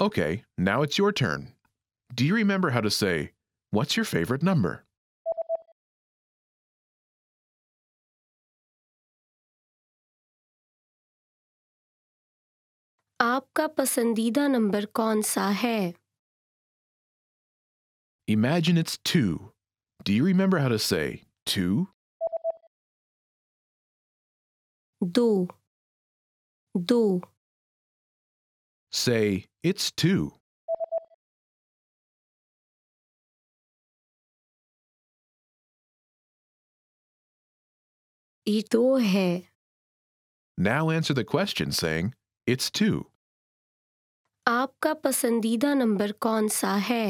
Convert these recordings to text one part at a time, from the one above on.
Okay, now it's your turn. Do you remember how to say, What's your favorite number? आपका पसंदीदा number कौन सा है Imagine it's 2. Do you remember how to say 2? दो दो Say, It's 2. ये दो है Now answer the question saying, It's 2. आपका पसंदीदा नंबर कौन सा है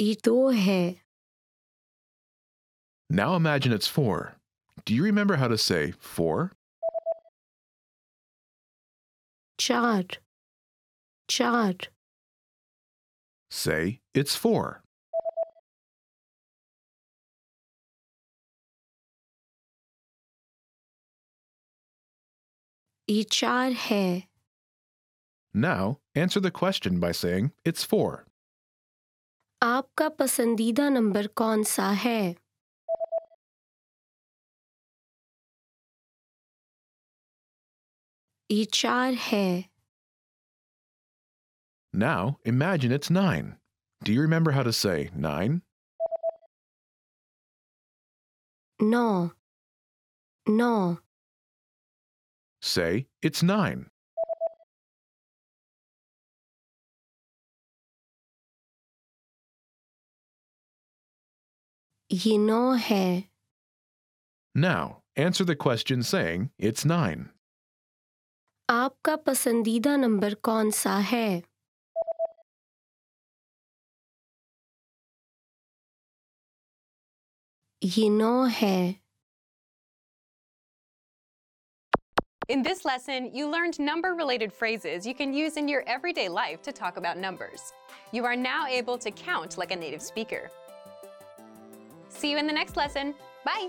ये दो है Now imagine it's 4. Do you remember how to say 4? चार चार Say, It's 4. ये चार है Now answer the question by saying, It's 4. आपका पसंदीदा नंबर कौन सा है ये चार है Now imagine it's 9. Do you remember how to say 9? Now now Say, It's 9. ये नौ है Now answer the question saying, It's 9. आपका पसंदीदा नंबर कौन सा है ये नौ है In this lesson, you learned number-related phrases you can use in your everyday life to talk about numbers. You are now able to count like a native speaker. See you in the next lesson. Bye!